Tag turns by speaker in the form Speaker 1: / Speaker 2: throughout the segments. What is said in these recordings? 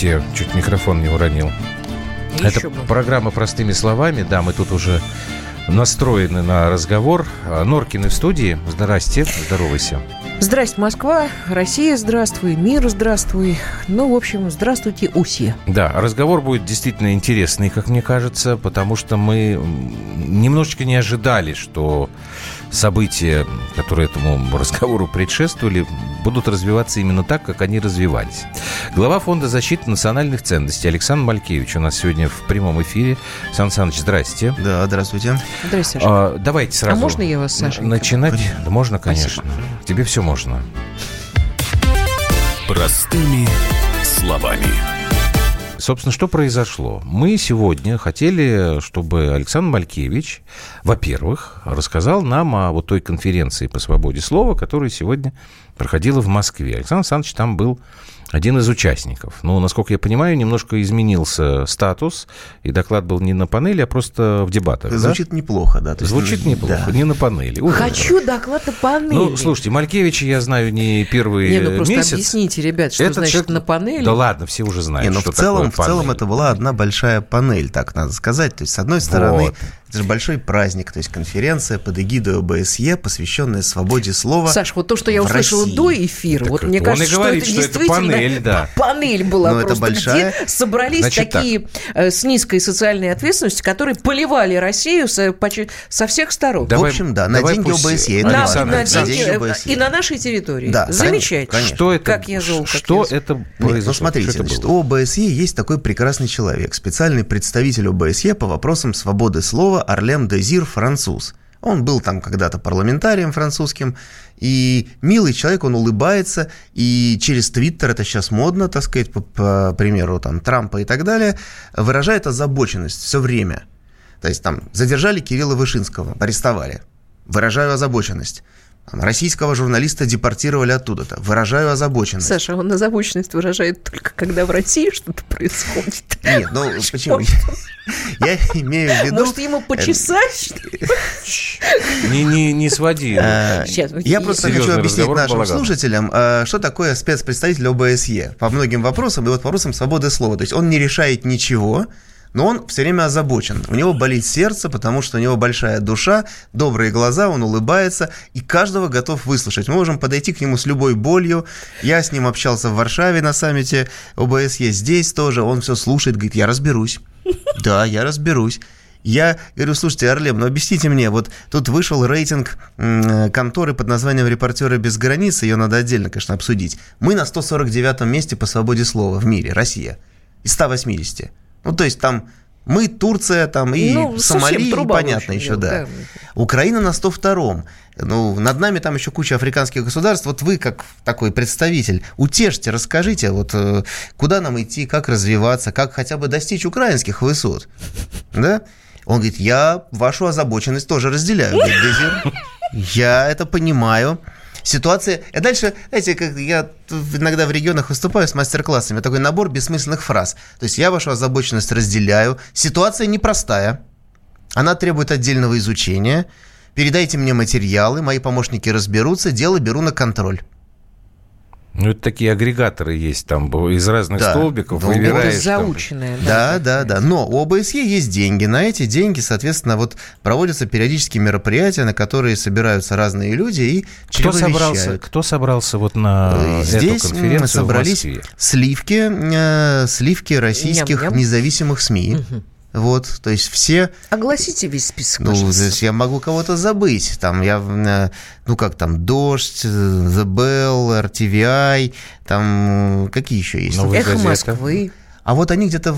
Speaker 1: Здравствуйте. Чуть микрофон не уронил. Еще Это бы. программа «Простыми словами». Да, мы тут уже настроены на разговор. Норкины в студии. Здрасте. Здоровайся.
Speaker 2: Здрасте, Москва, Россия, здравствуй, мир, здравствуй. Ну, в общем, здравствуйте, Уси.
Speaker 1: Да, разговор будет действительно интересный, как мне кажется, потому что мы немножечко не ожидали, что события, которые этому разговору предшествовали, будут развиваться именно так, как они развивались. Глава Фонда защиты национальных ценностей Александр Малькевич у нас сегодня в прямом эфире. Сан Саныч, здрасте.
Speaker 3: Да, здравствуйте.
Speaker 2: Здравствуйте, Саша.
Speaker 1: А, давайте сразу.
Speaker 2: А можно я вас, Саша?
Speaker 1: Начинать? Да можно, конечно. Спасибо. Тебе все можно.
Speaker 4: Простыми словами.
Speaker 1: Собственно, что произошло? Мы сегодня хотели, чтобы Александр Малькевич, во-первых, рассказал нам о вот той конференции по свободе слова, которая сегодня проходила в Москве. Александр Александрович там был один из участников. Ну, насколько я понимаю, немножко изменился статус, и доклад был не на панели, а просто в дебатах.
Speaker 3: Звучит
Speaker 1: да?
Speaker 3: неплохо, да.
Speaker 1: То есть, Звучит неплохо, да. не на панели. Ух,
Speaker 2: Хочу доклад на панели.
Speaker 1: Ну, слушайте, Малькевича я знаю не первый не, ну просто месяц.
Speaker 2: объясните, ребят, что Этот значит человек... на панели.
Speaker 1: Да ладно, все уже знают, не,
Speaker 3: ну,
Speaker 1: что
Speaker 3: в целом, в целом это была одна большая панель, так надо сказать. То есть, с одной стороны, вот. Это же большой праздник, то есть конференция под эгидой ОБСЕ, посвященная свободе слова.
Speaker 2: Саш, вот то, что я услышала России. до эфира, так вот мне кажется,
Speaker 1: говорит,
Speaker 2: что это
Speaker 1: что действительно панель, да.
Speaker 2: панель была Но просто, большая... где собрались Значит, такие так. Э, с низкой социальной ответственностью, которые поливали Россию со, со всех сторон.
Speaker 3: Давай, в общем, да, на деньги пусть... ОБСЕ.
Speaker 2: На, на, на деньги, ОБСЕ. И на нашей территории. Да, Замечательно.
Speaker 1: Конечно. Что это, как я зол,
Speaker 3: что я это произошло? Нет, ну, смотрите, значит, у ОБСЕ есть такой прекрасный человек, специальный представитель ОБСЕ по вопросам свободы слова Орлем Дезир француз. Он был там когда-то парламентарием французским, и милый человек, он улыбается, и через Твиттер, это сейчас модно, так сказать, по, по примеру там, Трампа и так далее, выражает озабоченность все время. То есть там задержали Кирилла Вышинского, арестовали. Выражаю озабоченность. Российского журналиста депортировали оттуда-то. Выражаю озабоченность.
Speaker 2: Саша, он озабоченность выражает только когда в России что-то происходит.
Speaker 3: Нет, ну почему? Я имею в виду...
Speaker 2: Может, ему почесать?
Speaker 1: Не, не, не своди. А,
Speaker 3: я просто хочу объяснить нашим слушателям, а, что такое спецпредставитель ОБСЕ по многим вопросам, и вот вопросам свободы слова. То есть он не решает ничего, но он все время озабочен. У него болит сердце, потому что у него большая душа, добрые глаза, он улыбается, и каждого готов выслушать. Мы можем подойти к нему с любой болью. Я с ним общался в Варшаве на саммите ОБСЕ, здесь тоже. Он все слушает, говорит, я разберусь. Да, я разберусь. Я говорю, слушайте, Арлем, ну объясните мне, вот тут вышел рейтинг конторы под названием «Репортеры без границ», ее надо отдельно, конечно, обсудить. Мы на 149 месте по свободе слова в мире, Россия, из 180. Ну, то есть там мы, Турция, там и ну, Сомали, понятно еще, да. да. Украина на 102-м. Ну, над нами там еще куча африканских государств. Вот вы, как такой представитель, утешьте, расскажите, вот э, куда нам идти, как развиваться, как хотя бы достичь украинских высот. Да? Он говорит, я вашу озабоченность тоже разделяю, говорит. Я это понимаю ситуация... И дальше, знаете, как я иногда в регионах выступаю с мастер-классами, такой набор бессмысленных фраз. То есть я вашу озабоченность разделяю. Ситуация непростая. Она требует отдельного изучения. Передайте мне материалы, мои помощники разберутся, дело беру на контроль.
Speaker 1: Ну, это такие агрегаторы есть там из разных да. столбиков. Выбираешь,
Speaker 2: это заученное.
Speaker 3: Да, да, да, да. Но у ОБСЕ есть деньги. На эти деньги, соответственно, вот проводятся периодические мероприятия, на которые собираются разные люди и
Speaker 1: кто собрался, кто собрался вот на э, Здесь эту конференцию
Speaker 3: собрались сливки, э, сливки российских Ням-ням. независимых СМИ. Угу. Вот, то есть все...
Speaker 2: Огласите весь список,
Speaker 3: Ну, здесь я могу кого-то забыть. Там я, э, ну как там, Дождь, The Bell, RTVI, там какие еще есть?
Speaker 2: Новая Эхо газета. Москвы.
Speaker 3: А вот они где-то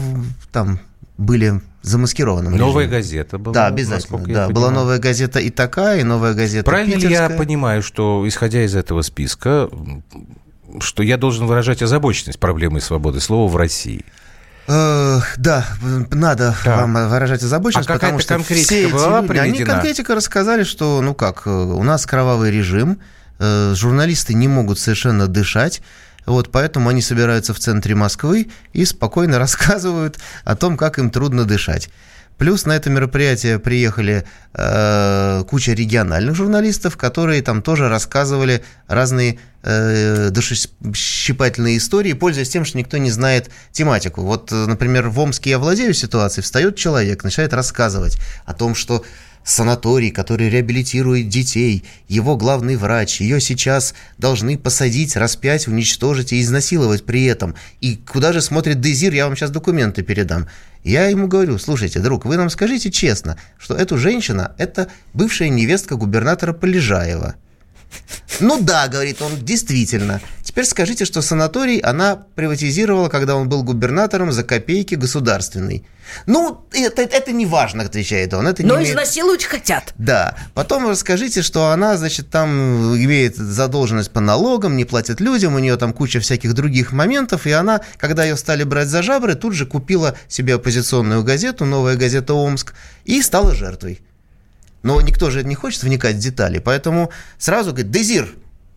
Speaker 3: там были замаскированным
Speaker 1: Новая режиме. газета была.
Speaker 3: Да, обязательно. Да, была новая газета и такая, и новая газета
Speaker 1: Правильно ли я понимаю, что, исходя из этого списка, что я должен выражать озабоченность проблемой свободы слова в России?
Speaker 3: Да, надо да. вам выражать озабоченность, а потому что все эти была люди, они конкретика рассказали, что, ну как, э, у нас кровавый режим, э, журналисты не могут совершенно дышать, вот поэтому они собираются в центре Москвы и спокойно рассказывают о том, как им трудно дышать. Плюс на это мероприятие приехали э, куча региональных журналистов, которые там тоже рассказывали разные э, душесчипательные истории, пользуясь тем, что никто не знает тематику. Вот, например, в Омске я владею ситуацией, встает человек, начинает рассказывать о том, что санаторий, который реабилитирует детей, его главный врач, ее сейчас должны посадить, распять, уничтожить и изнасиловать при этом. И куда же смотрит Дезир, я вам сейчас документы передам. Я ему говорю, слушайте, друг, вы нам скажите честно, что эту женщина – это бывшая невестка губернатора Полежаева. Ну да, говорит он, действительно. Теперь скажите, что санаторий она приватизировала, когда он был губернатором за копейки государственный. Ну, это, это не важно, отвечает он. Это
Speaker 2: Но
Speaker 3: не
Speaker 2: изнасиловать хотят.
Speaker 3: Да. Потом расскажите, что она, значит, там имеет задолженность по налогам, не платит людям, у нее там куча всяких других моментов, и она, когда ее стали брать за жабры, тут же купила себе оппозиционную газету, новая газета «Омск», и стала жертвой. Но никто же не хочет вникать в детали, поэтому сразу говорит, Дезир,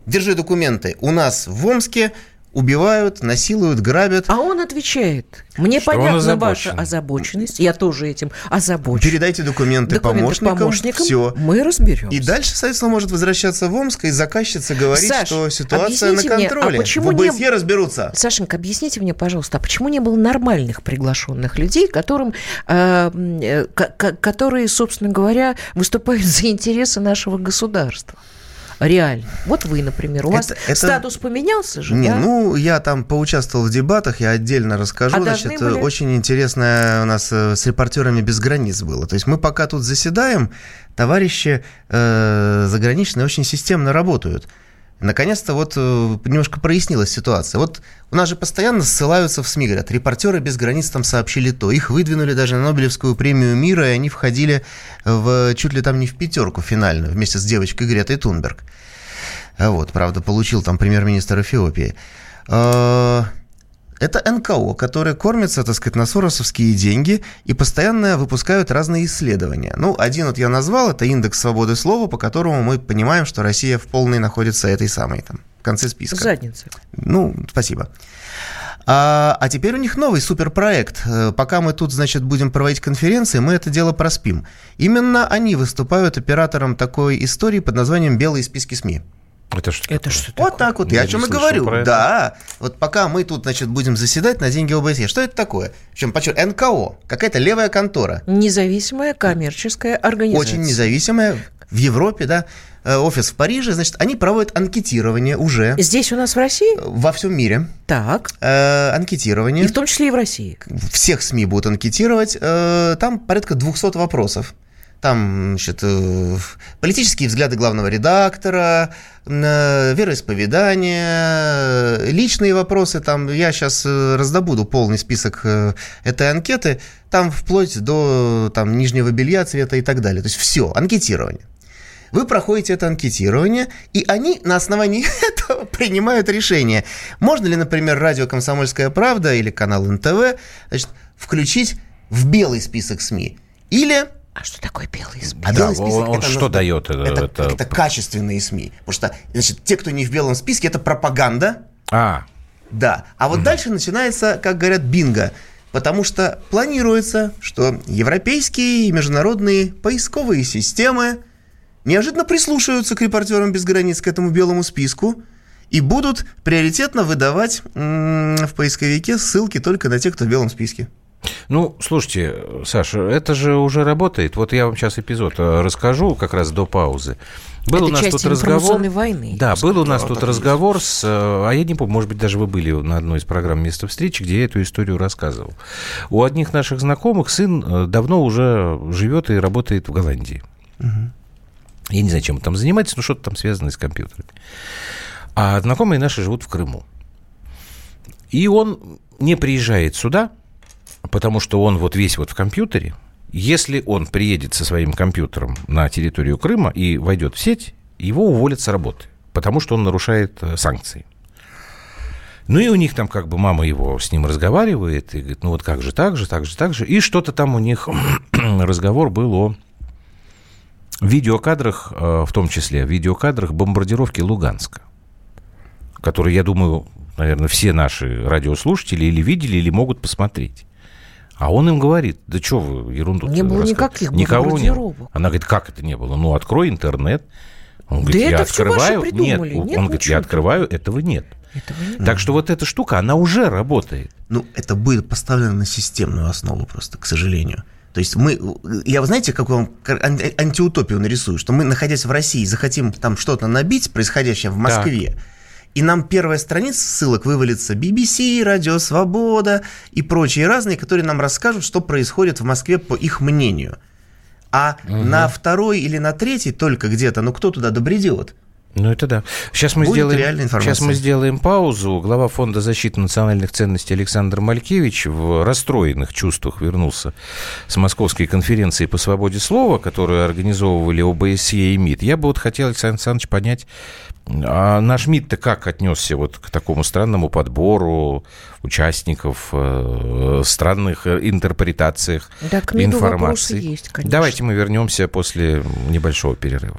Speaker 3: держи документы, у нас в Омске убивают, насилуют, грабят.
Speaker 2: А он отвечает, мне что понятна ваша озабоченность, я тоже этим озабочен.
Speaker 3: Передайте документы, документы помощникам, помощникам,
Speaker 2: все. Мы разберемся.
Speaker 3: И дальше, соответственно, может возвращаться в Омск, и заказчица говорит, Саш, что ситуация на контроле. Мне, а почему в ОБСЕ не... разберутся.
Speaker 2: Сашенька, объясните мне, пожалуйста, а почему не было нормальных приглашенных людей, которым, э, э, которые, собственно говоря, выступают за интересы нашего государства? Реально. Вот вы, например, у вас это, статус поменялся же,
Speaker 3: Не,
Speaker 2: да?
Speaker 3: ну, я там поучаствовал в дебатах, я отдельно расскажу. А Значит, были? очень интересное у нас э, с репортерами без границ было. То есть мы пока тут заседаем, товарищи э, заграничные очень системно работают. Наконец-то вот э, немножко прояснилась ситуация. Вот у нас же постоянно ссылаются в СМИ, говорят, репортеры без границ там сообщили то. Их выдвинули даже на Нобелевскую премию мира, и они входили в чуть ли там не в пятерку финальную вместе с девочкой Гретой Тунберг. Вот, правда, получил там премьер-министр Эфиопии. Это НКО, которые кормятся, так сказать, на соросовские деньги и постоянно выпускают разные исследования. Ну, один вот я назвал, это индекс свободы слова, по которому мы понимаем, что Россия в полной находится этой самой там, в конце списка.
Speaker 2: Задница.
Speaker 3: Ну, спасибо. А, а теперь у них новый суперпроект. Э, пока мы тут, значит, будем проводить конференции, мы это дело проспим. Именно они выступают оператором такой истории под названием «Белые списки СМИ».
Speaker 1: Это что,
Speaker 3: это что такое? Вот так вот, я, я о чем и говорю. Да, вот пока мы тут, значит, будем заседать на деньги ОБСЕ. Что это такое? Причем, почему? НКО, какая-то левая контора.
Speaker 2: Независимая коммерческая организация.
Speaker 3: Очень независимая. В Европе, да, э, офис в Париже, значит, они проводят анкетирование уже.
Speaker 2: Здесь у нас в России?
Speaker 3: Во всем мире.
Speaker 2: Так.
Speaker 3: Э, анкетирование.
Speaker 2: И в том числе и в России.
Speaker 3: Всех СМИ будут анкетировать. Э, там порядка 200 вопросов там, значит, э, политические взгляды главного редактора, э, вероисповедание, личные вопросы, там, я сейчас э, раздобуду полный список этой анкеты, там вплоть до там, нижнего белья, цвета и так далее. То есть все, анкетирование. Вы проходите это анкетирование, и они на основании этого принимают решение. Можно ли, например, радио «Комсомольская правда» или канал НТВ значит, включить в белый список СМИ? Или
Speaker 2: а что такое белый список?
Speaker 1: А да, белый список он, это, что дает?
Speaker 3: Это, это, это... это качественные СМИ. Потому что, значит, те, кто не в белом списке, это пропаганда.
Speaker 1: А.
Speaker 3: Да. А вот угу. дальше начинается, как говорят, бинго. Потому что планируется, что европейские и международные поисковые системы неожиданно прислушаются к репортерам без границ, к этому белому списку, и будут приоритетно выдавать м- в поисковике ссылки только на тех, кто в белом списке.
Speaker 1: Ну, слушайте, Саша, это же уже работает. Вот я вам сейчас эпизод э, расскажу как раз до паузы. Был это у нас тут разговор.
Speaker 2: Войны.
Speaker 1: Да, был у нас тут разговор с. Э, а я не помню, может быть, даже вы были на одной из программ места встречи, где я эту историю рассказывал. У одних наших знакомых сын э, давно уже живет и работает в Голландии. Угу. Я не знаю, чем он там занимается, но что-то там связано с компьютерами. А знакомые наши живут в Крыму. И он не приезжает сюда, потому что он вот весь вот в компьютере. Если он приедет со своим компьютером на территорию Крыма и войдет в сеть, его уволят с работы, потому что он нарушает э, санкции. Ну и у них там как бы мама его с ним разговаривает и говорит, ну вот как же так же, так же, так же. И что-то там у них разговор был о видеокадрах, э, в том числе видеокадрах бомбардировки Луганска, которые, я думаю, наверное, все наши радиослушатели или видели, или могут посмотреть. А он им говорит, да что вы ерунду
Speaker 2: Не было никаких
Speaker 1: Никого не было. Она говорит, как это не было? Ну, открой интернет. Он говорит, да я открываю. Нет, нет, он говорит, я открываю, этого нет. Этого нет. Так что вот эта штука, она уже работает.
Speaker 3: Ну, это будет поставлено на системную основу просто, к сожалению. То есть мы, я, вы знаете, как вам антиутопию нарисую, что мы, находясь в России, захотим там что-то набить, происходящее в Москве, так. И нам первая страница ссылок вывалится BBC, Радио Свобода и прочие разные, которые нам расскажут, что происходит в Москве по их мнению. А угу. на второй или на третий только где-то, ну кто туда добредет?
Speaker 1: Ну, это да. Сейчас мы, сделаем, сейчас мы сделаем паузу. Глава Фонда защиты национальных ценностей Александр Малькевич в расстроенных чувствах вернулся с московской конференции по свободе слова, которую организовывали ОБСЕ и МИД. Я бы вот хотел, Александр Александрович, понять, а наш МИД-то как отнесся вот к такому странному подбору участников, э, странных интерпретациях да, к информации? Есть, конечно. Давайте мы вернемся после небольшого перерыва.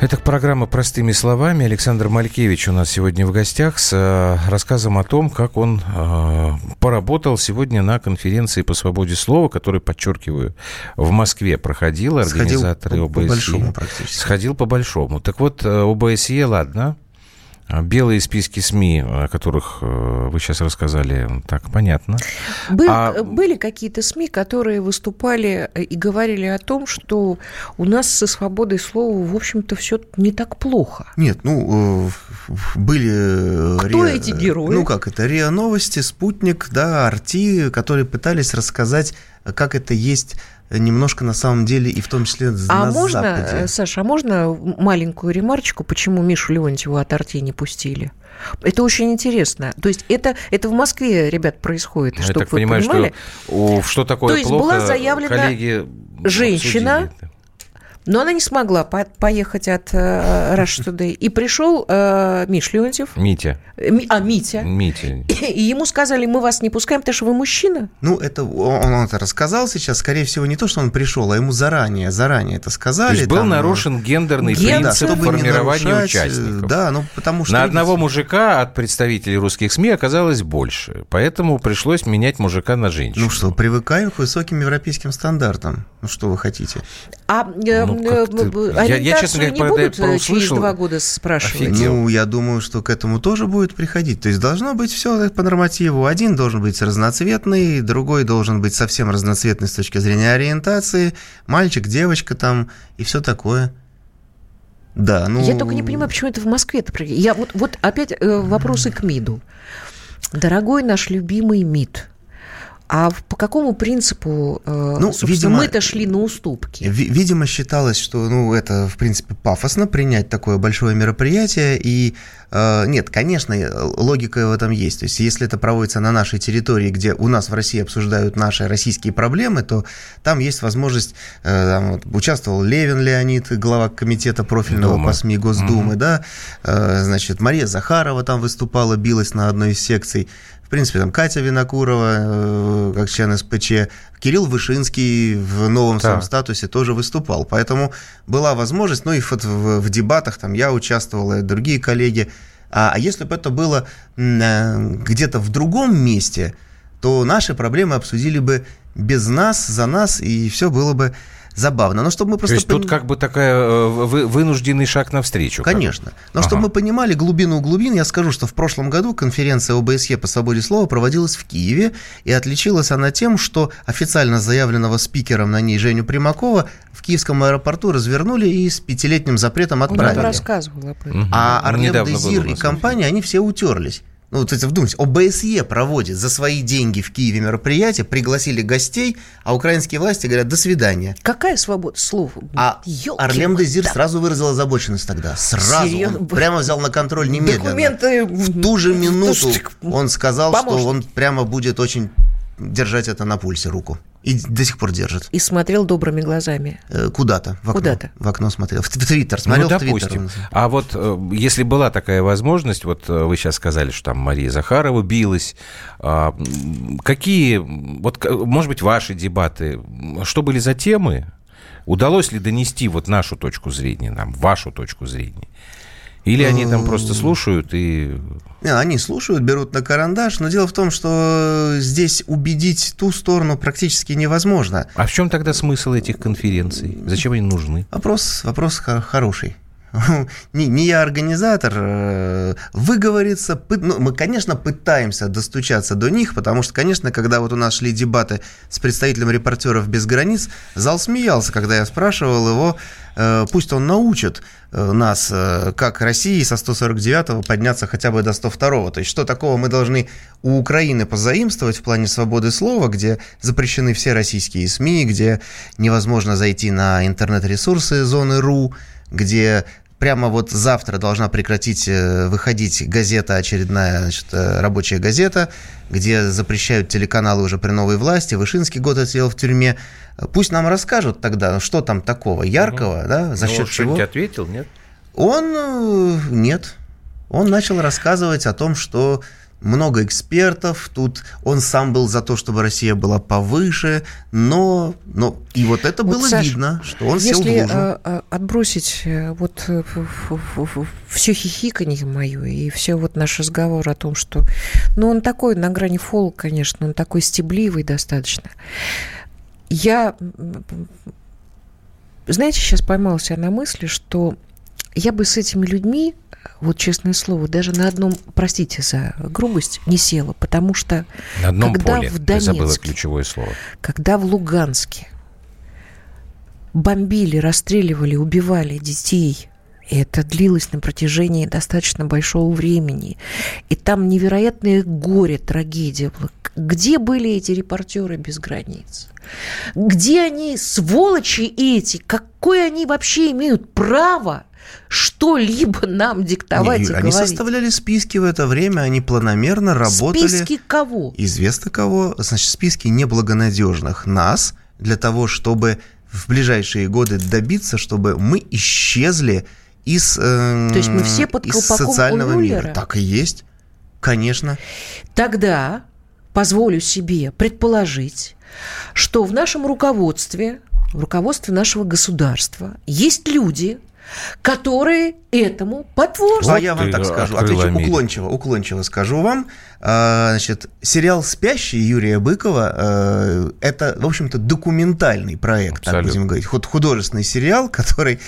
Speaker 1: Это программа «Простыми словами». Александр Малькевич у нас сегодня в гостях с э, рассказом о том, как он э, поработал сегодня на конференции по свободе слова, которая, подчеркиваю, в Москве проходила. Организаторы Сходил по, ОБСЕ. По большому практически. Сходил по большому. Так вот, э, ОБСЕ, ладно, белые списки СМИ, о которых э, вы сейчас рассказали, так, понятно.
Speaker 2: Был, а... Были какие-то СМИ, которые выступали и говорили о том, что у нас со свободой слова, в общем-то, все не так плохо.
Speaker 3: Нет, ну, э, были...
Speaker 2: Кто РИА... эти герои?
Speaker 3: Ну, как это, РИА Новости, Спутник, да, Арти, которые пытались рассказать, как это есть немножко на самом деле и в том числе
Speaker 2: а
Speaker 3: на
Speaker 2: можно,
Speaker 3: Западе.
Speaker 2: Саша, а можно маленькую ремарочку, почему Мишу Леонтьеву от Арти не пустили? Это очень интересно. То есть это, это в Москве, ребят, происходит,
Speaker 1: чтобы вы понимаю, понимали. Что, что такое
Speaker 2: То есть
Speaker 1: плохо,
Speaker 2: была заявлена
Speaker 1: коллеги
Speaker 2: женщина, обсудили. Но она не смогла по поехать от э, Rush Today. И пришел э, Миш Леонтьев.
Speaker 1: Митя.
Speaker 2: Ми, а, Митя.
Speaker 1: Митя.
Speaker 2: И, ему сказали, мы вас не пускаем, потому что вы мужчина.
Speaker 3: Ну, это он, он это рассказал сейчас. Скорее всего, не то, что он пришел, а ему заранее, заранее это сказали. То
Speaker 1: есть был там, нарушен гендерный Ген... принцип да, формирования нарушать, участников.
Speaker 3: Да, ну потому что...
Speaker 1: На одного мужика от представителей русских СМИ оказалось больше. Поэтому пришлось менять мужика на женщину.
Speaker 3: Ну что, привыкаем к высоким европейским стандартам. Ну что вы хотите?
Speaker 2: А э, ну, я, я, честно говоря, не будут про через два года спрашивать?
Speaker 3: Офигел. Ну, я думаю, что к этому тоже будет приходить. То есть должно быть все по нормативу. Один должен быть разноцветный, другой должен быть совсем разноцветный с точки зрения ориентации. Мальчик, девочка там и все такое. Да, ну...
Speaker 2: Я только не понимаю, почему это в Москве это Я вот, вот опять э, вопросы к МИДу. Дорогой наш любимый МИД, а по какому принципу, э, ну, видимо, мы-то шли на уступки?
Speaker 3: Видимо, считалось, что ну, это, в принципе, пафосно принять такое большое мероприятие. И э, нет, конечно, логика в этом есть. То есть, если это проводится на нашей территории, где у нас в России обсуждают наши российские проблемы, то там есть возможность... Э, там, вот, участвовал Левин Леонид, глава комитета профильного Дума. по СМИ Госдумы, угу. да, значит, Мария Захарова там выступала, билась на одной из секций. В принципе, там Катя Винокурова, э, как член СПЧ, Кирилл Вышинский в новом да. своем статусе тоже выступал. Поэтому была возможность, ну и в, в, в дебатах там я участвовал, и другие коллеги. А, а если бы это было э, где-то в другом месте, то наши проблемы обсудили бы без нас, за нас, и все было бы забавно. Но чтобы мы просто...
Speaker 1: То есть пон... тут как бы такая э, вынужденный шаг навстречу.
Speaker 3: Конечно. Но ага. чтобы мы понимали глубину глубин, я скажу, что в прошлом году конференция ОБСЕ по свободе слова проводилась в Киеве, и отличилась она тем, что официально заявленного спикером на ней Женю Примакова в киевском аэропорту развернули и с пятилетним запретом отправили. Он
Speaker 2: рассказывал об этом.
Speaker 3: А Арлем Дезир и компания, они все утерлись. Ну, вот это вдумайтесь, ОБСЕ проводит за свои деньги в Киеве мероприятие, пригласили гостей, а украинские власти говорят «до свидания».
Speaker 2: Какая свобода слова?
Speaker 3: А Ёлки Арлем Дезир да. сразу выразил озабоченность тогда. Сразу. Серьезно? Он прямо взял на контроль немедленно.
Speaker 2: Документы...
Speaker 3: В ту же минуту он сказал, Помощник. что он прямо будет очень держать это на пульсе руку. И до сих пор держит.
Speaker 2: И смотрел добрыми глазами.
Speaker 3: Э, куда-то. В окно,
Speaker 2: Куда-то.
Speaker 3: В окно смотрел. В, в Твиттер смотрел.
Speaker 1: Ну, допустим. В твиттер. А вот э, если была такая возможность, вот э, вы сейчас сказали, что там Мария Захарова билась. А, какие, вот, может быть, ваши дебаты, что были за темы? Удалось ли донести вот нашу точку зрения, нам, вашу точку зрения? Или они там просто слушают и...
Speaker 3: Не, они слушают, берут на карандаш, но дело в том, что здесь убедить ту сторону практически невозможно.
Speaker 1: А в чем тогда смысл этих конференций? Зачем они нужны?
Speaker 3: Вопрос, вопрос хороший. не, не я организатор, э, выговориться. Ну, мы, конечно, пытаемся достучаться до них, потому что, конечно, когда вот у нас шли дебаты с представителем репортеров без границ, зал смеялся, когда я спрашивал его, пусть он научит э, нас, как России со 149 подняться хотя бы до 102. То есть, что такого мы должны у Украины позаимствовать в плане свободы слова, где запрещены все российские СМИ, где невозможно зайти на интернет-ресурсы зоны РУ, где прямо вот завтра должна прекратить э, выходить газета, очередная значит, э, рабочая газета, где запрещают телеканалы уже при новой власти. Вышинский год отсидел в тюрьме. Пусть нам расскажут тогда, что там такого яркого, угу. да, за ну, счет чего.
Speaker 1: ответил, нет?
Speaker 3: Он э, нет. Он начал рассказывать о том, что много экспертов, тут он сам был за то, чтобы Россия была повыше, но, но и вот это вот, было Саш, видно, что он
Speaker 2: если
Speaker 3: сел в лужу.
Speaker 2: Отбросить э, вот э, все хихиканье мое и все вот наш разговор о том, что, ну, он такой на грани фол, конечно, он такой стебливый достаточно. Я, знаете, сейчас поймался на мысли, что я бы с этими людьми вот честное слово, даже на одном, простите за грубость, не села, потому что
Speaker 1: на одном когда поле, в Донецке, забыла ключевое слово.
Speaker 2: когда в Луганске бомбили, расстреливали, убивали детей, и это длилось на протяжении достаточно большого времени. И там невероятное горе, трагедия была. Где были эти репортеры без границ? Где они, сволочи эти? Какое они вообще имеют право что-либо нам диктовать
Speaker 3: Не,
Speaker 2: Юль,
Speaker 3: и Они
Speaker 2: говорить.
Speaker 3: составляли списки в это время, они планомерно работали.
Speaker 2: Списки кого?
Speaker 3: Известно кого. Значит, списки неблагонадежных нас для того, чтобы в ближайшие годы добиться, чтобы мы исчезли из, э,
Speaker 2: То есть мы все под
Speaker 3: из социального мира. Так и есть, конечно.
Speaker 2: Тогда позволю себе предположить, что в нашем руководстве, в руководстве нашего государства есть люди, которые этому потворствуют.
Speaker 3: Ну, а я вам так скажу, отвечу уклончиво, уклончиво скажу вам. А, значит, сериал «Спящий» Юрия Быкова э, – это, в общем-то, документальный проект, Абсолютно. так будем говорить, художественный сериал, который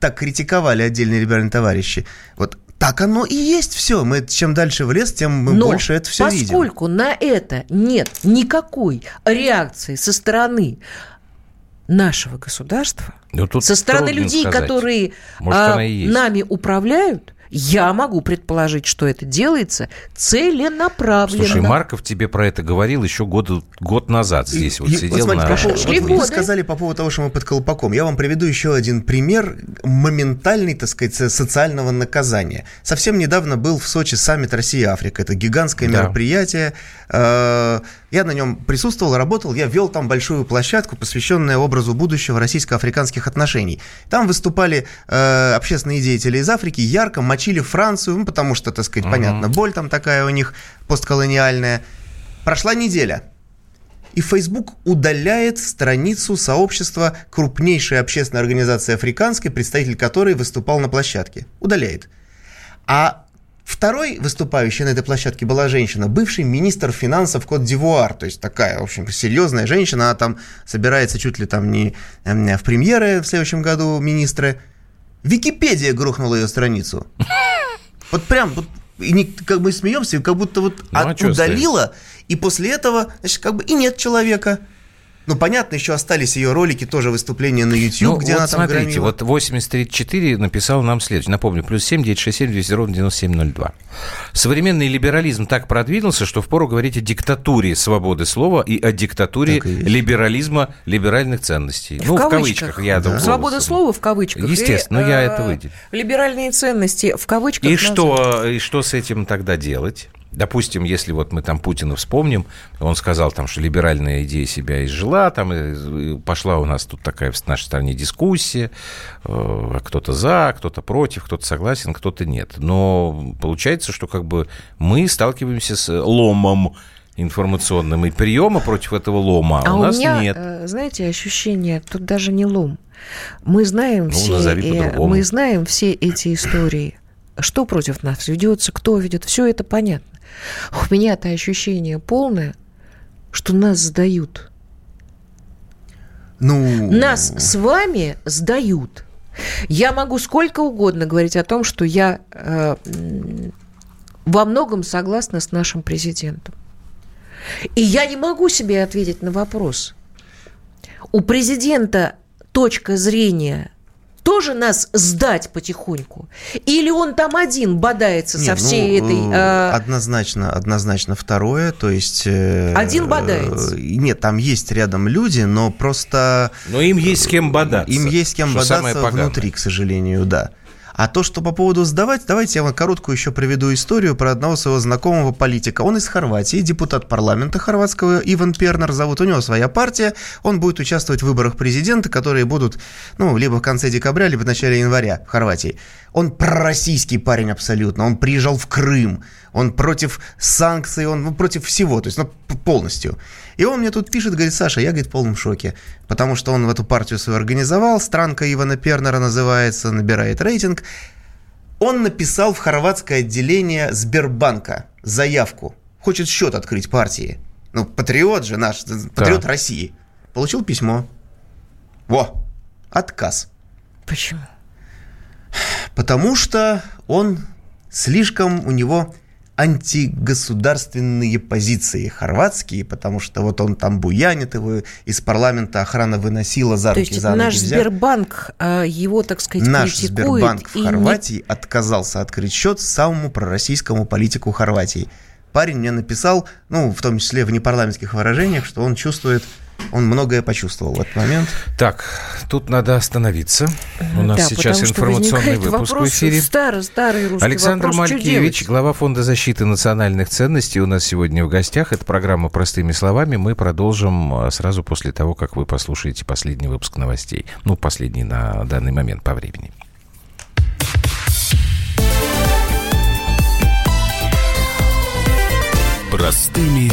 Speaker 3: так критиковали отдельные ребята товарищи. Вот так оно и есть все. Мы чем дальше в лес, тем мы Но больше это все
Speaker 2: поскольку
Speaker 3: видим.
Speaker 2: Поскольку на это нет никакой реакции со стороны нашего государства, ну, со стороны людей, сказать. которые Может, а, нами управляют, я могу предположить, что это делается целенаправленно.
Speaker 1: Слушай, Марков тебе про это говорил еще год, год назад здесь и, вот сидел. Вот смотрите,
Speaker 3: на... Прошли вот вы сказали по поводу того, что мы под колпаком. Я вам приведу еще один пример моментальный, так сказать, социального наказания. Совсем недавно был в Сочи саммит Россия-Африка. Это гигантское да. мероприятие. Э, я на нем присутствовал, работал, я вел там большую площадку, посвященную образу будущего российско-африканских отношений. Там выступали э, общественные деятели из Африки, ярко мочили Францию, ну, потому что, так сказать, uh-huh. понятно, боль там такая у них постколониальная. Прошла неделя, и Facebook удаляет страницу сообщества крупнейшей общественной организации африканской, представитель которой выступал на площадке. Удаляет. А Второй выступающий на этой площадке была женщина, бывший министр финансов Кот-Дивуар, то есть такая, в общем, серьезная женщина, она там собирается чуть ли там не в премьеры в следующем году министры. Википедия грохнула ее страницу. Вот прям, вот, и не, как бы смеемся, как будто вот ну, от, а удалила, и после этого, значит, как бы и нет человека. Ну, понятно, еще остались ее ролики, тоже выступления на YouTube, ну, где
Speaker 1: вот
Speaker 3: она там
Speaker 1: смотрите,
Speaker 3: громила.
Speaker 1: вот 8034 написал нам следующее. Напомню, плюс 7 967 200 ровно 9702. Современный либерализм так продвинулся, что впору говорить о диктатуре свободы слова и о диктатуре и либерализма либеральных ценностей.
Speaker 2: В ну, кавычках. в кавычках. Я да. Свобода слова в кавычках.
Speaker 1: Естественно, и, я это э, выделил.
Speaker 2: Либеральные ценности в кавычках.
Speaker 1: И что, и что с этим тогда делать? Допустим, если вот мы там Путина вспомним, он сказал там, что либеральная идея себя изжила, там и пошла у нас тут такая в нашей стране дискуссия, э, кто-то за, кто-то против, кто-то согласен, кто-то нет. Но получается, что как бы мы сталкиваемся с ломом информационным, и приема против этого лома а у нас
Speaker 2: меня,
Speaker 1: нет.
Speaker 2: Э, знаете, ощущение, тут даже не лом. Мы знаем, ну, все, мы знаем все эти истории. Что против нас ведется, кто ведет, все это понятно. У меня-то ощущение полное, что нас сдают. Ну... Нас с вами сдают. Я могу сколько угодно говорить о том, что я э, во многом согласна с нашим президентом. И я не могу себе ответить на вопрос. У президента точка зрения тоже нас сдать потихоньку? Или он там один бодается Нет, со всей ну, этой...
Speaker 3: Э... Однозначно, однозначно второе, то есть... Э...
Speaker 2: Один бодается?
Speaker 3: Нет, там есть рядом люди, но просто...
Speaker 1: Но им есть с кем бодаться.
Speaker 3: Им есть с кем бодаться внутри, к сожалению, да. А то, что по поводу сдавать, давайте я вам короткую еще приведу историю про одного своего знакомого политика. Он из Хорватии, депутат парламента хорватского, Иван Пернер зовут, у него своя партия, он будет участвовать в выборах президента, которые будут, ну, либо в конце декабря, либо в начале января в Хорватии. Он пророссийский парень абсолютно, он приезжал в Крым, он против санкций, он ну, против всего, то есть ну, полностью. И он мне тут пишет, говорит, Саша, я, говорит, в полном шоке, потому что он в эту партию свою организовал, странка Ивана Пернера называется, набирает рейтинг. Он написал в хорватское отделение Сбербанка заявку, хочет счет открыть партии. Ну, патриот же наш, патриот да. России. Получил письмо. Во, отказ.
Speaker 2: Почему?
Speaker 3: Потому что он слишком у него антигосударственные позиции хорватские, потому что вот он там буянит, его из парламента охрана выносила за руки, То есть за
Speaker 2: наш Сбербанк а, его, так сказать,
Speaker 3: Наш Сбербанк в Хорватии не... отказался открыть счет самому пророссийскому политику Хорватии. Парень мне написал, ну, в том числе в непарламентских выражениях, что он чувствует он многое почувствовал в этот момент.
Speaker 1: Так, тут надо остановиться. У нас да, сейчас информационный выпуск в эфире.
Speaker 2: Старый, старый русский
Speaker 1: Александр
Speaker 2: вопрос,
Speaker 1: Малькевич, глава Фонда защиты национальных ценностей, у нас сегодня в гостях. Это программа «Простыми словами». Мы продолжим а, сразу после того, как вы послушаете последний выпуск новостей. Ну, последний на данный момент по времени.
Speaker 4: Простыми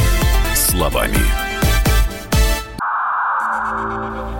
Speaker 4: словами.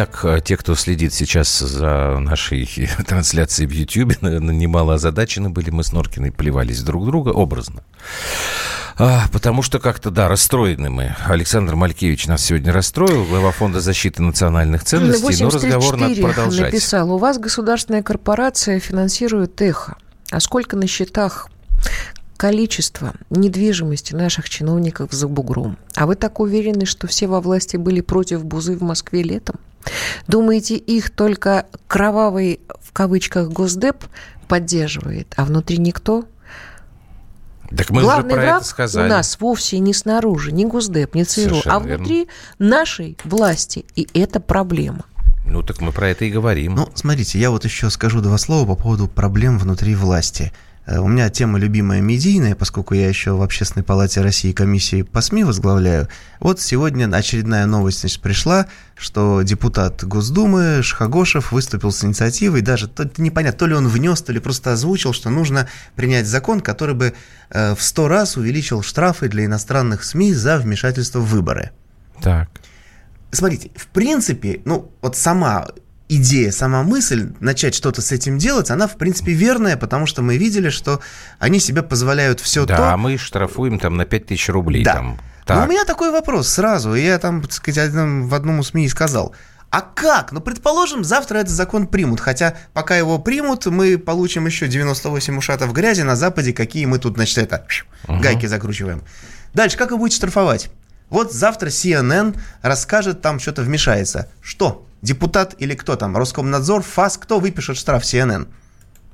Speaker 1: Итак, э, те, кто следит сейчас за нашей трансляцией в YouTube, наверное, немало озадачены были. Мы с Норкиной плевались друг друга образно. А, потому что как-то, да, расстроены мы. Александр Малькевич нас сегодня расстроил, глава Фонда защиты национальных ценностей, но разговор надо продолжать.
Speaker 2: написал, у вас государственная корпорация финансирует эхо. А сколько на счетах количество недвижимости наших чиновников за бугром. А вы так уверены, что все во власти были против Бузы в Москве летом? Думаете, их только кровавый, в кавычках, Госдеп поддерживает, а внутри никто?
Speaker 1: Так мы Главный уже про враг это сказали.
Speaker 2: у нас вовсе не снаружи, не Госдеп, не ЦРУ, Совершенно а внутри верно. нашей власти. И это проблема.
Speaker 1: Ну, так мы про это и говорим.
Speaker 3: Ну, смотрите, я вот еще скажу два слова по поводу проблем внутри власти. Э, у меня тема любимая медийная, поскольку я еще в Общественной палате России комиссии по СМИ возглавляю. Вот сегодня очередная новость значит, пришла, что депутат Госдумы Шхагошев выступил с инициативой, даже то, непонятно, то ли он внес, то ли просто озвучил, что нужно принять закон, который бы э, в сто раз увеличил штрафы для иностранных СМИ за вмешательство в выборы.
Speaker 1: Так.
Speaker 3: Смотрите, в принципе, ну вот сама идея, сама мысль начать что-то с этим делать, она, в принципе, верная, потому что мы видели, что они себе позволяют все
Speaker 1: да,
Speaker 3: то...
Speaker 1: Да, мы штрафуем там на 5000 рублей.
Speaker 3: Да.
Speaker 1: Там.
Speaker 3: Так. Но у меня такой вопрос сразу, я там, так сказать, в одном СМИ сказал. А как? Ну, предположим, завтра этот закон примут. Хотя, пока его примут, мы получим еще 98 ушатов грязи на Западе, какие мы тут, значит, это, угу. гайки закручиваем. Дальше, как вы будете штрафовать? Вот завтра CNN расскажет, там что-то вмешается. Что? Депутат или кто там? Роскомнадзор, ФАС, кто выпишет штраф CNN?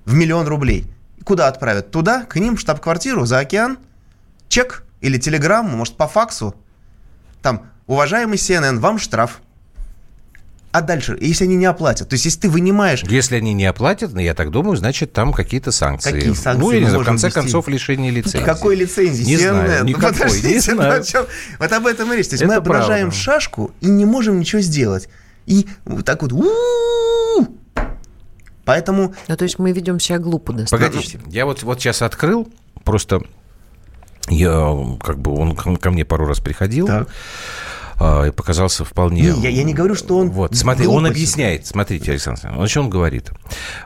Speaker 3: В миллион рублей. Куда отправят? Туда, к ним, в штаб-квартиру, за океан? Чек? Или телеграмму? Может, по факсу? Там, уважаемый CNN, вам штраф. А дальше, если они не оплатят, то есть если ты вынимаешь...
Speaker 1: Если они не оплатят, ну, я так думаю, значит, там какие-то санкции.
Speaker 3: Какие санкции?
Speaker 1: Ну, или, в конце вести? концов, лишение лицензии.
Speaker 3: Какой лицензии?
Speaker 1: Не CNN? знаю, никакой, Подождите, не знаю.
Speaker 3: Ну, вот об этом и речь. То есть Это мы обнажаем правда. шашку и не можем ничего сделать. И вот так вот... Поэтому...
Speaker 2: Ну, то есть мы ведем себя глупо.
Speaker 1: Погодите, я вот, вот сейчас открыл, просто я, как бы, он ко мне пару раз приходил. Так э, показался вполне...
Speaker 3: Не, я, я не говорю, что он...
Speaker 1: Вот, смотри, он объясняет, смотрите, Александр Александрович, о чем он говорит.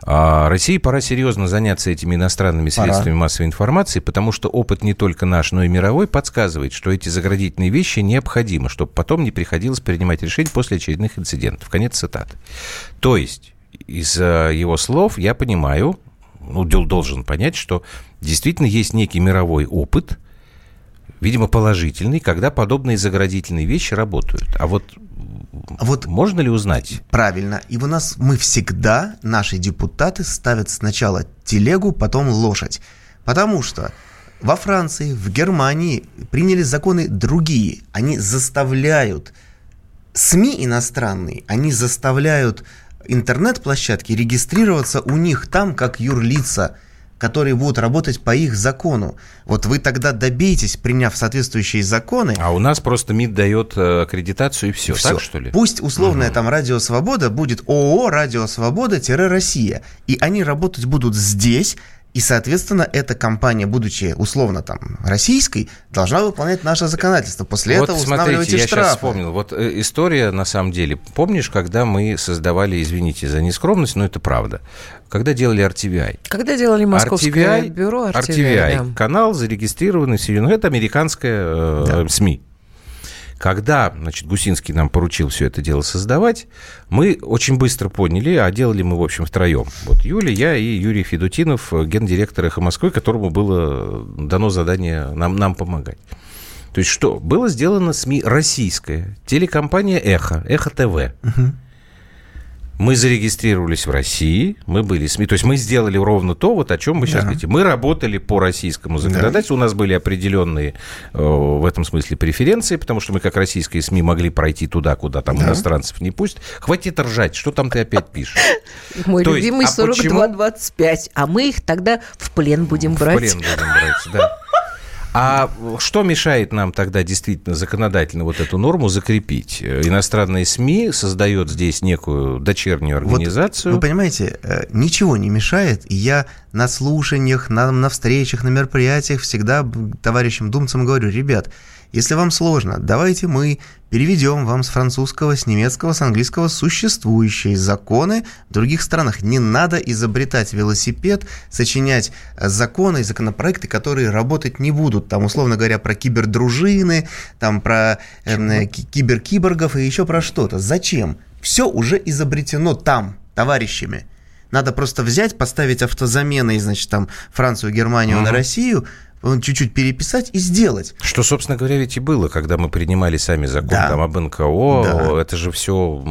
Speaker 1: А, России пора серьезно заняться этими иностранными пора. средствами массовой информации, потому что опыт не только наш, но и мировой подсказывает, что эти заградительные вещи необходимы, чтобы потом не приходилось принимать решения после очередных инцидентов. Конец цитаты. То есть, из его слов я понимаю, ну, должен понять, что действительно есть некий мировой опыт – видимо, положительный, когда подобные заградительные вещи работают. А вот а вот можно ли узнать?
Speaker 3: Правильно. И у нас мы всегда, наши депутаты, ставят сначала телегу, потом лошадь. Потому что во Франции, в Германии приняли законы другие. Они заставляют СМИ иностранные, они заставляют интернет-площадки регистрироваться у них там как юрлица – которые будут работать по их закону. Вот вы тогда добейтесь, приняв соответствующие законы.
Speaker 1: А у нас просто МИД дает э, аккредитацию и все, все. так что ли?
Speaker 3: Пусть условная угу. там Радио Свобода будет ООО Радио Свобода-Россия. И они работать будут здесь, и, соответственно, эта компания, будучи условно там российской, должна выполнять наше законодательство. После вот этого
Speaker 1: смотрите,
Speaker 3: я штрафы.
Speaker 1: сейчас вспомнил. Вот э, история, на самом деле, помнишь, когда мы создавали, извините за нескромность, но это правда, когда делали RTVI?
Speaker 2: Когда делали Московское RTVI, бюро RTVI, RTVI
Speaker 1: да. канал зарегистрированный в Соединенных это американская э, да. СМИ. Когда, значит, Гусинский нам поручил все это дело создавать, мы очень быстро поняли, а делали мы, в общем, втроем. Вот Юля, я и Юрий Федутинов, гендиректор «Эхо Москвы», которому было дано задание нам, нам помогать. То есть что? Было сделано СМИ российская, телекомпания «Эхо», «Эхо ТВ». Угу. Мы зарегистрировались в России, мы были СМИ. То есть мы сделали ровно то, вот о чем мы сейчас да. говорите. Мы работали по российскому законодательству, да. у нас были определенные э, в этом смысле преференции, потому что мы как российские СМИ могли пройти туда, куда там да. иностранцев не пустят. Хватит ржать, что там ты опять пишешь?
Speaker 2: Мой то любимый 42-25, а мы их тогда в плен будем брать. В плен будем брать, да.
Speaker 1: А что мешает нам тогда действительно законодательно вот эту норму закрепить? Иностранные СМИ создает здесь некую дочернюю организацию.
Speaker 3: Вот, вы понимаете, э, ничего не мешает, и я на слушаниях, на, на встречах, на мероприятиях всегда товарищам думцам говорю, ребят, если вам сложно, давайте мы переведем вам с французского, с немецкого, с английского существующие законы в других странах. Не надо изобретать велосипед, сочинять э, законы и законопроекты, которые работать не будут. Там, условно говоря, про кибердружины, там про э, киберкиборгов и еще про что-то. Зачем? Все уже изобретено там, товарищами. Надо просто взять, поставить автозамены, значит, там, Францию, Германию uh-huh. на Россию, чуть-чуть переписать и сделать.
Speaker 1: Что, собственно говоря, ведь и было, когда мы принимали сами закон да. там, об НКО, да. это же все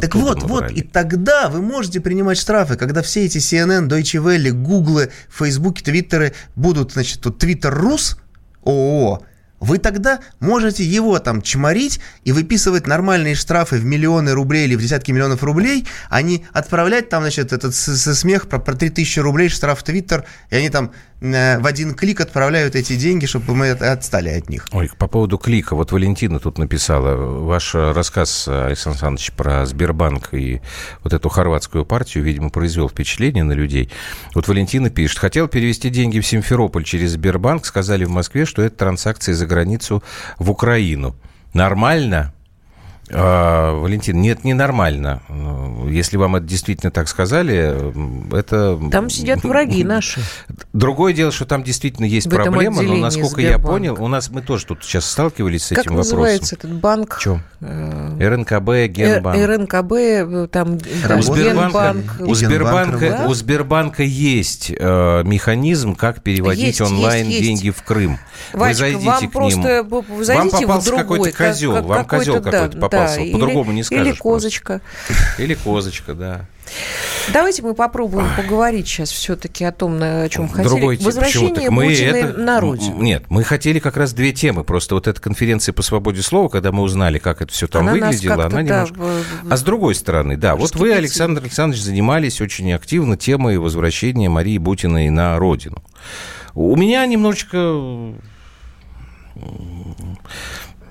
Speaker 3: Так вот, вот, и тогда вы можете принимать штрафы, когда все эти CNN, Deutsche Welle, Google, Facebook, Твиттеры будут, значит, тут Twitter Рус, ООО, вы тогда можете его там чморить и выписывать нормальные штрафы в миллионы рублей или в десятки миллионов рублей, а не отправлять там, значит, этот смех про, про 3000 рублей штраф в Твиттер, и они там в один клик отправляют эти деньги, чтобы мы отстали от них.
Speaker 1: Ой, по поводу клика. Вот Валентина тут написала. Ваш рассказ, Александр Александрович, про Сбербанк и вот эту хорватскую партию, видимо, произвел впечатление на людей. Вот Валентина пишет. Хотел перевести деньги в Симферополь через Сбербанк. Сказали в Москве, что это транзакции за границу в Украину. Нормально? А, Валентин, нет, ненормально. Если вам это действительно так сказали, это...
Speaker 2: Там сидят враги наши.
Speaker 1: Другое дело, что там действительно есть В проблема, но, насколько я понял, у нас мы тоже тут сейчас сталкивались с
Speaker 2: как
Speaker 1: этим вопросом.
Speaker 2: Как называется этот банк?
Speaker 1: Чем? Э, РНКБ, Генбанк.
Speaker 2: РНКБ, там
Speaker 1: у Сбербанка, у, Сбербанка, у Сбербанка есть э, механизм, как переводить есть, онлайн есть, деньги в Крым.
Speaker 2: Вачка, вы зайдите вам к просто, ним. Вы
Speaker 1: вам попался какой-то козел, как, вам козел какой-то да, попался, да, по-другому не скажешь.
Speaker 2: Или козочка.
Speaker 1: Просто. Или козочка, да.
Speaker 2: Давайте мы попробуем поговорить сейчас все-таки о том, о чем хотели.
Speaker 1: Другой,
Speaker 2: Возвращение мы Путина это...
Speaker 1: на родину. Нет, мы хотели как раз две темы. Просто вот эта конференция по свободе слова, когда мы узнали, как это все там она выглядело, она немножко... Да, а с другой стороны, да, вот вы, Александр Александрович, занимались очень активно темой возвращения Марии Бутиной на родину. У меня немножечко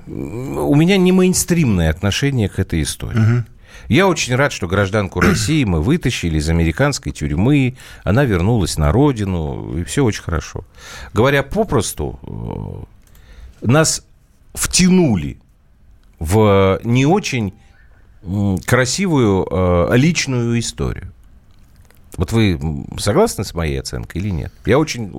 Speaker 1: у меня не мейнстримное отношение к этой истории. Угу. Я очень рад, что гражданку России мы вытащили из американской тюрьмы, она вернулась на родину, и все очень хорошо. Говоря попросту, э, нас втянули в не очень красивую э, личную историю. Вот вы согласны с моей оценкой или нет? Я очень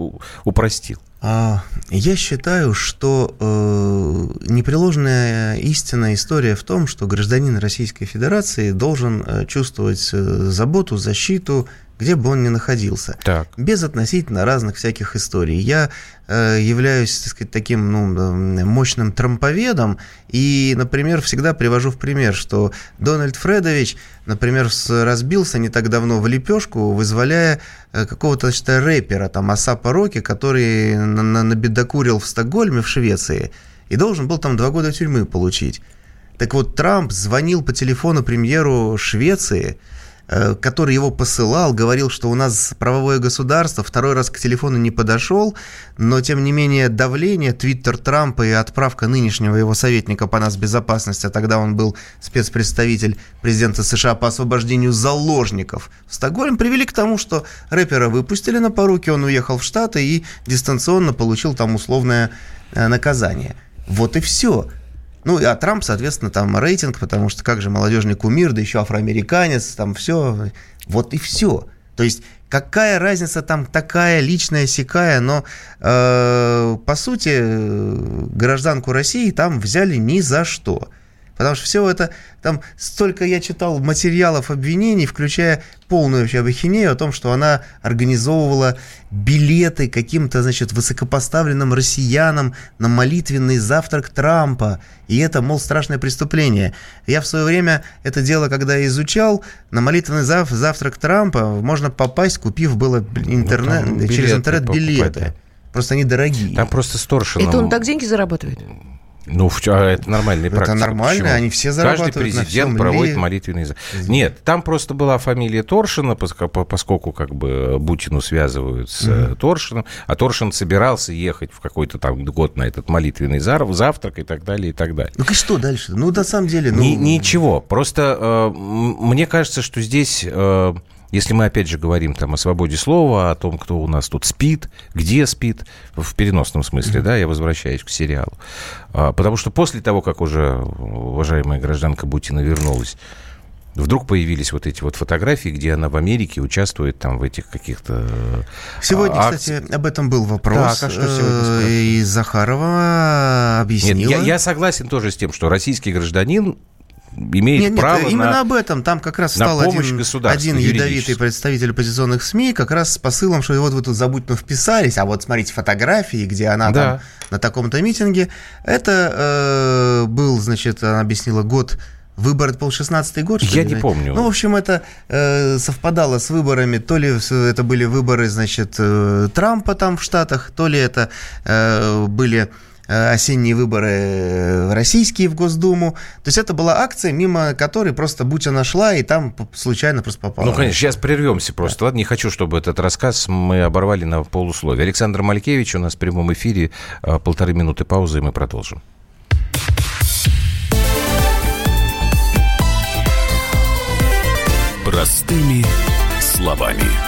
Speaker 1: упростил.
Speaker 3: А, я считаю, что э, непреложная истинная история в том, что гражданин Российской Федерации должен э, чувствовать э, заботу, защиту, где бы он ни находился.
Speaker 1: Так.
Speaker 3: Без относительно разных всяких историй. Я э, являюсь, так сказать, таким ну, мощным трамповедом и, например, всегда привожу в пример, что Дональд Фредович, например, разбился не так давно в лепешку, вызволяя э, какого-то значит, рэпера, там, Асапа Роки, который набедокурил в Стокгольме, в Швеции, и должен был там два года тюрьмы получить. Так вот, Трамп звонил по телефону премьеру Швеции, который его посылал, говорил, что у нас правовое государство, второй раз к телефону не подошел, но тем не менее давление, твиттер Трампа и отправка нынешнего его советника по нас безопасности, а тогда он был спецпредставитель президента США по освобождению заложников в Стокгольм, привели к тому, что рэпера выпустили на поруки, он уехал в Штаты и дистанционно получил там условное э, наказание. Вот и все. Ну, а Трамп, соответственно, там рейтинг, потому что как же молодежный кумир, да еще афроамериканец, там все. Вот и все. То есть какая разница там такая личная, сякая, но э, по сути гражданку России там взяли ни за что. Потому что все это, там столько я читал материалов обвинений, включая полную вообще абахинею о том, что она организовывала билеты каким-то, значит, высокопоставленным россиянам на молитвенный завтрак Трампа. И это, мол, страшное преступление. Я в свое время это дело, когда изучал, на молитвенный зав завтрак Трампа можно попасть, купив было интернет, ну, через интернет билеты. Просто они дорогие.
Speaker 1: Там просто сторшином...
Speaker 2: Это он так деньги зарабатывает?
Speaker 1: Ну, это нормальная практика.
Speaker 3: Это нормально, Почему? они все зарабатывают
Speaker 1: Каждый президент на проводит мире. молитвенный... Нет, там просто была фамилия Торшина, поскольку как бы Бутину связывают с mm-hmm. Торшином, а Торшин собирался ехать в какой-то там год на этот молитвенный завтрак и так далее, и так далее.
Speaker 3: Ну, и что дальше? Ну, на самом деле... Ну...
Speaker 1: Ни, ничего, просто э, мне кажется, что здесь... Э, если мы, опять же, говорим там о свободе слова, о том, кто у нас тут спит, где спит, в переносном смысле, mm-hmm. да, я возвращаюсь к сериалу. А, потому что после того, как уже уважаемая гражданка Бутина вернулась, вдруг появились вот эти вот фотографии, где она в Америке участвует там в этих каких-то
Speaker 3: Сегодня, акциях. кстати, об этом был вопрос. Так, а что сегодня э, И Захарова объяснила.
Speaker 1: Нет, я, я согласен тоже с тем, что российский гражданин имеет нет, право нет,
Speaker 3: именно об этом. Там как раз стал один, один ядовитый представитель оппозиционных СМИ как раз с посылом, что вот вы тут забудьте, вписались, а вот смотрите фотографии, где она да. там на таком-то митинге. Это э, был, значит, она объяснила, год Выбор это был 16 год,
Speaker 1: что Я ли? не помню.
Speaker 3: Ну, в общем, это э, совпадало с выборами, то ли это были выборы, значит, э, Трампа там в Штатах, то ли это э, были осенние выборы э, российские в Госдуму. То есть это была акция, мимо которой просто будь она шла, и там случайно просто попала.
Speaker 1: Ну, конечно, сейчас прервемся просто. Ладно, не хочу, чтобы этот рассказ мы оборвали на полусловие. Александр Малькевич у нас в прямом эфире. Э, полторы минуты паузы, и мы продолжим.
Speaker 4: Простыми словами.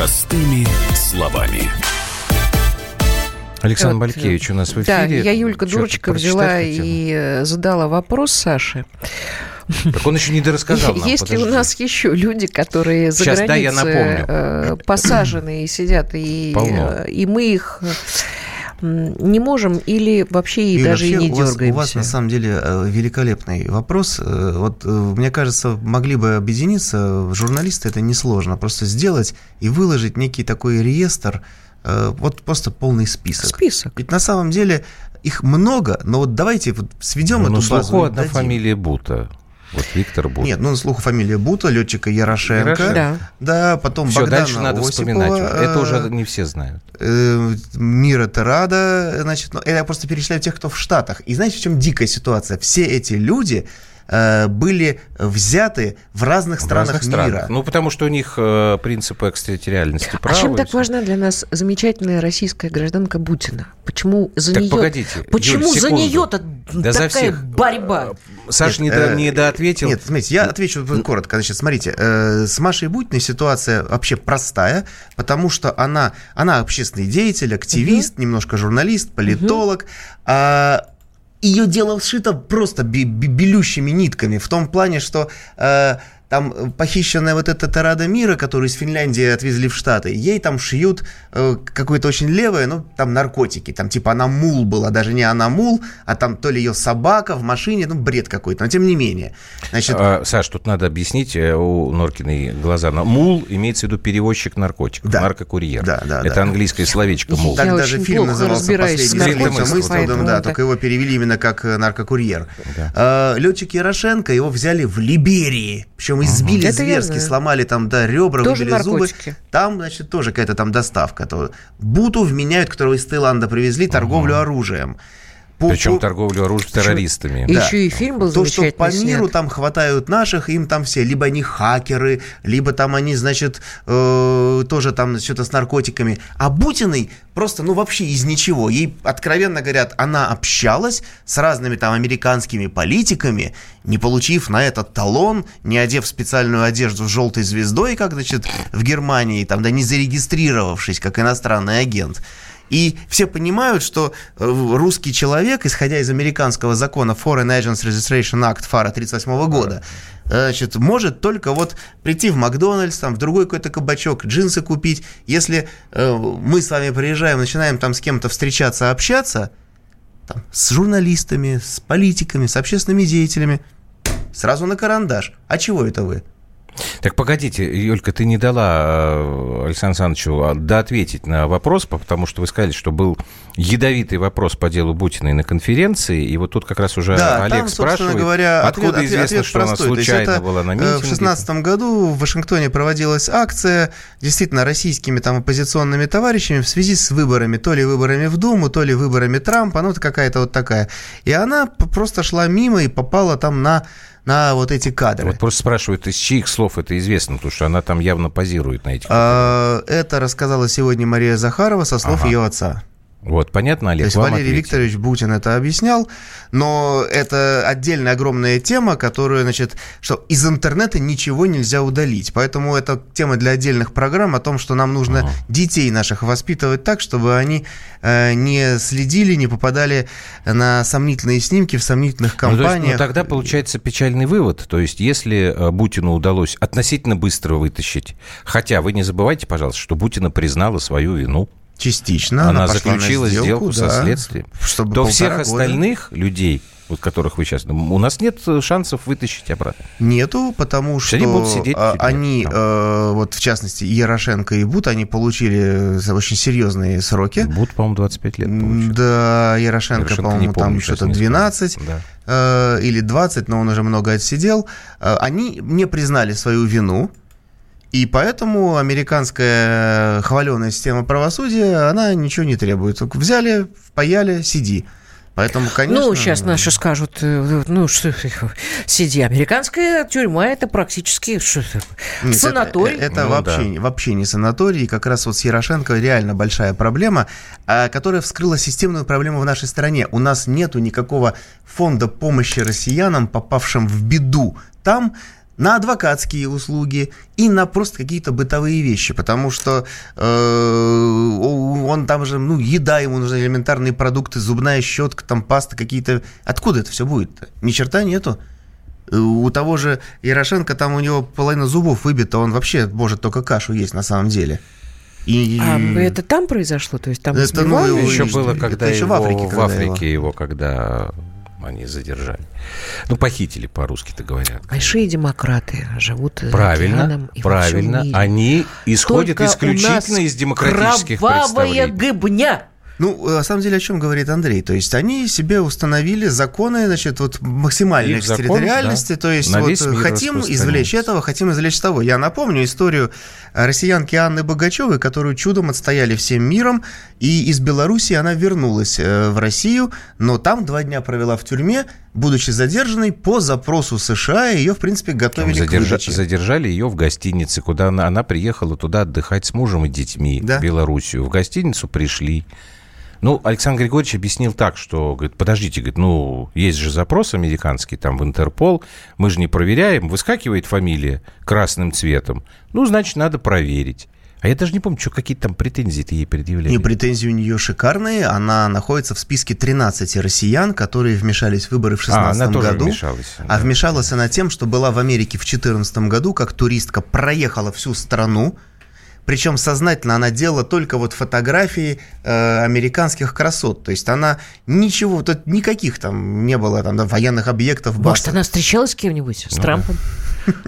Speaker 4: Простыми словами.
Speaker 1: Александр вот, Балькевич у нас в эфире. Да,
Speaker 2: я Юлька Дурочка взяла и э, задала вопрос Саше.
Speaker 1: Так он еще не дорассказал нам,
Speaker 2: Есть ли у нас еще люди, которые за Сейчас, границей да, э, посажены и сидят, и, Полно. Э, и мы их не можем или вообще и даже и не
Speaker 3: у
Speaker 2: дергаемся?
Speaker 3: Вас, у вас на самом деле э, великолепный вопрос. Э, вот э, мне кажется, могли бы объединиться журналисты, это несложно, просто сделать и выложить некий такой реестр, вот просто полный список.
Speaker 2: Список.
Speaker 3: Ведь на самом деле их много, но вот давайте вот сведем ну, эту базу.
Speaker 1: одна фамилия Бута. Вот Виктор Бута.
Speaker 3: Нет, ну, на слуху фамилия Бута, летчика Ярошенко. Ярошенко.
Speaker 2: Да.
Speaker 3: Да, потом
Speaker 1: Все,
Speaker 3: Богдана
Speaker 1: дальше надо
Speaker 3: Осипова,
Speaker 1: вспоминать. Это уже не все знают.
Speaker 3: Э, Мира Терада, значит, ну, я просто перечисляю тех, кто в Штатах. И знаете, в чем дикая ситуация? Все эти люди, Э, были взяты в разных в странах разных мира. Странах.
Speaker 1: Ну, потому что у них э, принципы экстерриториальности права.
Speaker 2: А чем так важна для нас замечательная российская гражданка Бутина? Почему за
Speaker 1: так
Speaker 2: нее...
Speaker 1: погодите,
Speaker 2: Почему
Speaker 1: Юль,
Speaker 2: за нее-то да такая за всех. борьба?
Speaker 1: Э, Саша нет, не, до, не доответил.
Speaker 3: Нет, смотрите, я отвечу коротко. Значит, смотрите, с Машей Бутиной ситуация вообще простая, потому что она, она общественный деятель, активист, угу. немножко журналист, политолог, угу. а ее дело сшито просто белющими нитками, в том плане, что э, там э, похищенная вот эта Тарада Мира, которую из Финляндии отвезли в Штаты, ей там шьют э, какое-то очень левое, ну, там наркотики, там типа она мул была, даже не она мул, а там то ли ее собака в машине, ну, бред какой-то, но тем не менее.
Speaker 1: Значит... А, Саш, тут надо объяснить, э, у Норкиной глаза, но мул имеется в виду перевозчик наркотиков, да. наркокурьер. Да, да, Это да. английское словечко мул.
Speaker 3: Так Я даже фильм назывался «Последний мысль», да, только его перевели именно как наркокурьер. Да. А, летчик Ярошенко, его взяли в Либерии, причем там избили Это зверски, верно. сломали там, да, ребра, тоже выбили наркотики. зубы. Там, значит, тоже какая-то там доставка. То Буту вменяют, которого из Таиланда привезли, торговлю угу. оружием.
Speaker 1: По, Причем по... торговлю оружием террористами.
Speaker 2: Да. Еще и фильм был
Speaker 3: То, что по миру снят. там хватают наших, им там все, либо они хакеры, либо там они, значит, э, тоже там что-то с наркотиками. А Бутиной просто, ну, вообще из ничего. Ей, откровенно говорят, она общалась с разными там американскими политиками, не получив на этот талон, не одев специальную одежду с желтой звездой, как, значит, в Германии, там, да не зарегистрировавшись как иностранный агент. И все понимают, что э, русский человек, исходя из американского закона Foreign Agents Registration Act ФАРа 1938 года, значит, может только вот прийти в Макдональдс, там, в другой какой-то кабачок, джинсы купить. Если э, мы с вами приезжаем, начинаем там с кем-то встречаться, общаться, там, с журналистами, с политиками, с общественными деятелями, сразу на карандаш. А чего это вы?
Speaker 1: Так погодите, Юлька, ты не дала э, Александру Александровичу а, доответить на вопрос, потому что вы сказали, что был ядовитый вопрос по делу Бутиной на конференции, и вот тут как раз уже да, Олег там, спрашивает,
Speaker 3: говоря, откуда ответ, известно, ответ что простой. она случайно это, была на митинге? В 2016 году в Вашингтоне проводилась акция, действительно, российскими там оппозиционными товарищами в связи с выборами, то ли выборами в Думу, то ли выборами Трампа, ну, какая-то вот такая. И она просто шла мимо и попала там на на вот эти кадры.
Speaker 1: Вот просто спрашивают, из чьих слов это известно, потому что она там явно позирует на этих.
Speaker 3: А, это рассказала сегодня Мария Захарова со слов ага. ее отца.
Speaker 1: Вот, понятно, Олег,
Speaker 3: То есть Валерий ответили. Викторович Бутин это объяснял, но это отдельная огромная тема, которую, значит, что из интернета ничего нельзя удалить. Поэтому это тема для отдельных программ о том, что нам нужно uh-huh. детей наших воспитывать так, чтобы они э, не следили, не попадали на сомнительные снимки в сомнительных компаниях. Ну,
Speaker 1: есть, ну, тогда получается печальный вывод. То есть, если э, Бутину удалось относительно быстро вытащить, хотя вы не забывайте, пожалуйста, что Бутина признала свою вину.
Speaker 3: Частично.
Speaker 1: Она, она заключила сделку, сделку да, со следствием. Чтобы то всех года. остальных людей, вот которых вы сейчас... У нас нет шансов вытащить обратно.
Speaker 3: Нету, потому что они, будут сидеть а, они э, вот в частности, Ярошенко и Бут, они получили очень серьезные сроки.
Speaker 1: Бут, по-моему, 25 лет
Speaker 3: получил. Да, Ярошенко, Ярошенко по-моему, там что-то 12 да. э, или 20, но он уже много отсидел. Э, они не признали свою вину, и поэтому американская хваленая система правосудия, она ничего не требует. Взяли, впаяли, сиди. Поэтому, конечно...
Speaker 2: Ну, сейчас наши скажут, э, ну, что сиди. Американская тюрьма – это практически что, Нет, санаторий.
Speaker 3: Это, это ну, вообще, да. вообще не санаторий. И как раз вот с Ярошенко реально большая проблема, а, которая вскрыла системную проблему в нашей стране. У нас нету никакого фонда помощи россиянам, попавшим в беду там, на адвокатские услуги и на просто какие-то бытовые вещи, потому что э, он там же, ну, еда ему нужны, элементарные продукты, зубная щетка, там паста какие-то. Откуда это все будет? -то? Ни черта нету. У того же Ярошенко там у него половина зубов выбита, он вообще может только кашу есть на самом деле.
Speaker 2: И... А это там произошло? То есть там это,
Speaker 1: ну, еще было, когда это его, еще в Африке, в Африке его, его когда они задержали. Ну, похитили, по-русски-то говорят.
Speaker 2: Большие демократы живут
Speaker 1: Правильно, и правильно. Они исходят Только исключительно из демократических кровавая
Speaker 2: гыбня
Speaker 3: ну, на самом деле, о чем говорит Андрей? То есть они себе установили законы, значит, вот максимальной экстерриториальности, да. то есть На вот хотим извлечь этого, хотим извлечь того. Я напомню историю россиянки Анны Богачевой, которую чудом отстояли всем миром, и из Белоруссии она вернулась э, в Россию, но там два дня провела в тюрьме, будучи задержанной по запросу США, ее, в принципе, готовили задержа- к выдаче.
Speaker 1: Задержали ее в гостинице, куда она, она приехала туда отдыхать с мужем и детьми да? в Белоруссию. В гостиницу пришли. Ну, Александр Григорьевич объяснил так, что, говорит, подождите, говорит, ну, есть же запрос американский там в Интерпол, мы же не проверяем, выскакивает фамилия красным цветом, ну, значит, надо проверить. А я даже не помню, что какие там претензии-то ей предъявляли.
Speaker 3: Не, претензии у нее шикарные. Она находится в списке 13 россиян, которые вмешались в выборы в 2016 а, она году. Тоже вмешалась. А да. вмешалась она тем, что была в Америке в 2014 году, как туристка проехала всю страну, причем сознательно она делала только вот фотографии э, американских красот. То есть она ничего, тут никаких там не было там да, военных объектов.
Speaker 2: Может, она встречалась с кем-нибудь? С ну, Трампом?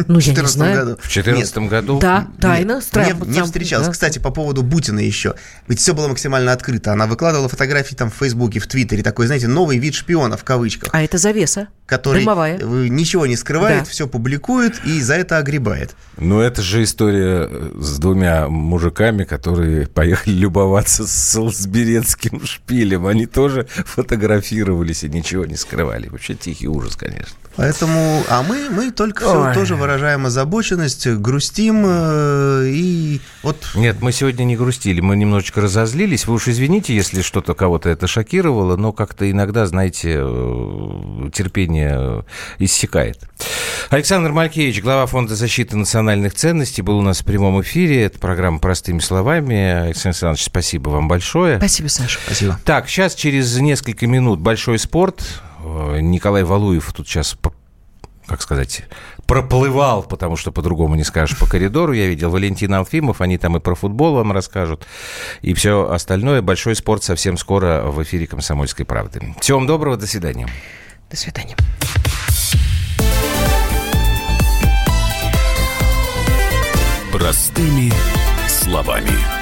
Speaker 2: Ну, я не знаю.
Speaker 1: Году. В 2014 году?
Speaker 2: Да, тайно,
Speaker 3: не, не встречалась. Да. Кстати, по поводу Бутина еще. Ведь все было максимально открыто. Она выкладывала фотографии там в Фейсбуке, в Твиттере. Такой, знаете, новый вид шпиона в кавычках.
Speaker 2: А это завеса?
Speaker 3: Который Дымовая. ничего не скрывает, да. все публикует и за это огребает.
Speaker 1: Ну, это же история с двумя мужиками, которые поехали любоваться с Солсберецким шпилем. Они тоже фотографировались и ничего не скрывали. Вообще тихий ужас, конечно.
Speaker 3: Поэтому, а мы, мы только все тоже выражаем озабоченность, грустим э, и вот...
Speaker 1: Нет, мы сегодня не грустили, мы немножечко разозлились. Вы уж извините, если что-то кого-то это шокировало, но как-то иногда, знаете, э, терпение иссякает. Александр Малькевич, глава Фонда защиты национальных ценностей, был у нас в прямом эфире. Это программа «Простыми словами». Александр Александрович, спасибо вам большое.
Speaker 2: Спасибо, Саша.
Speaker 3: Спасибо.
Speaker 1: Так, сейчас через несколько минут большой спорт. Э, Николай Валуев тут сейчас, как сказать, проплывал, потому что по-другому не скажешь, по коридору. Я видел Валентина Алфимов, они там и про футбол вам расскажут, и все остальное. Большой спорт совсем скоро в эфире «Комсомольской правды». Всего вам доброго, до свидания.
Speaker 2: До свидания.
Speaker 4: Простыми словами.